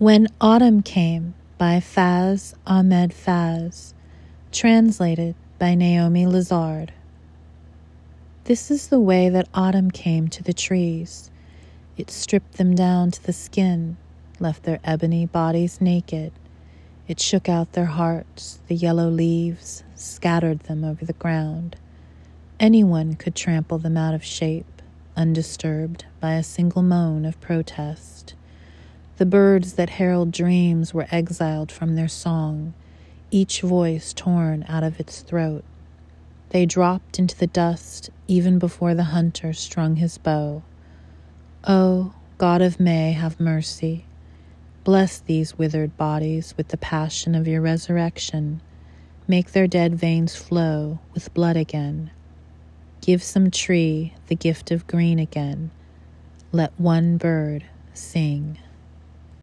When Autumn Came by Faiz Ahmed Faiz, translated by Naomi Lazard. This is the way that autumn came to the trees. It stripped them down to the skin, left their ebony bodies naked. It shook out their hearts, the yellow leaves, scattered them over the ground. Anyone could trample them out of shape, undisturbed by a single moan of protest. The birds that herald dreams were exiled from their song, each voice torn out of its throat. They dropped into the dust even before the hunter strung his bow. Oh, God of May, have mercy. Bless these withered bodies with the passion of your resurrection. Make their dead veins flow with blood again. Give some tree the gift of green again. Let one bird sing.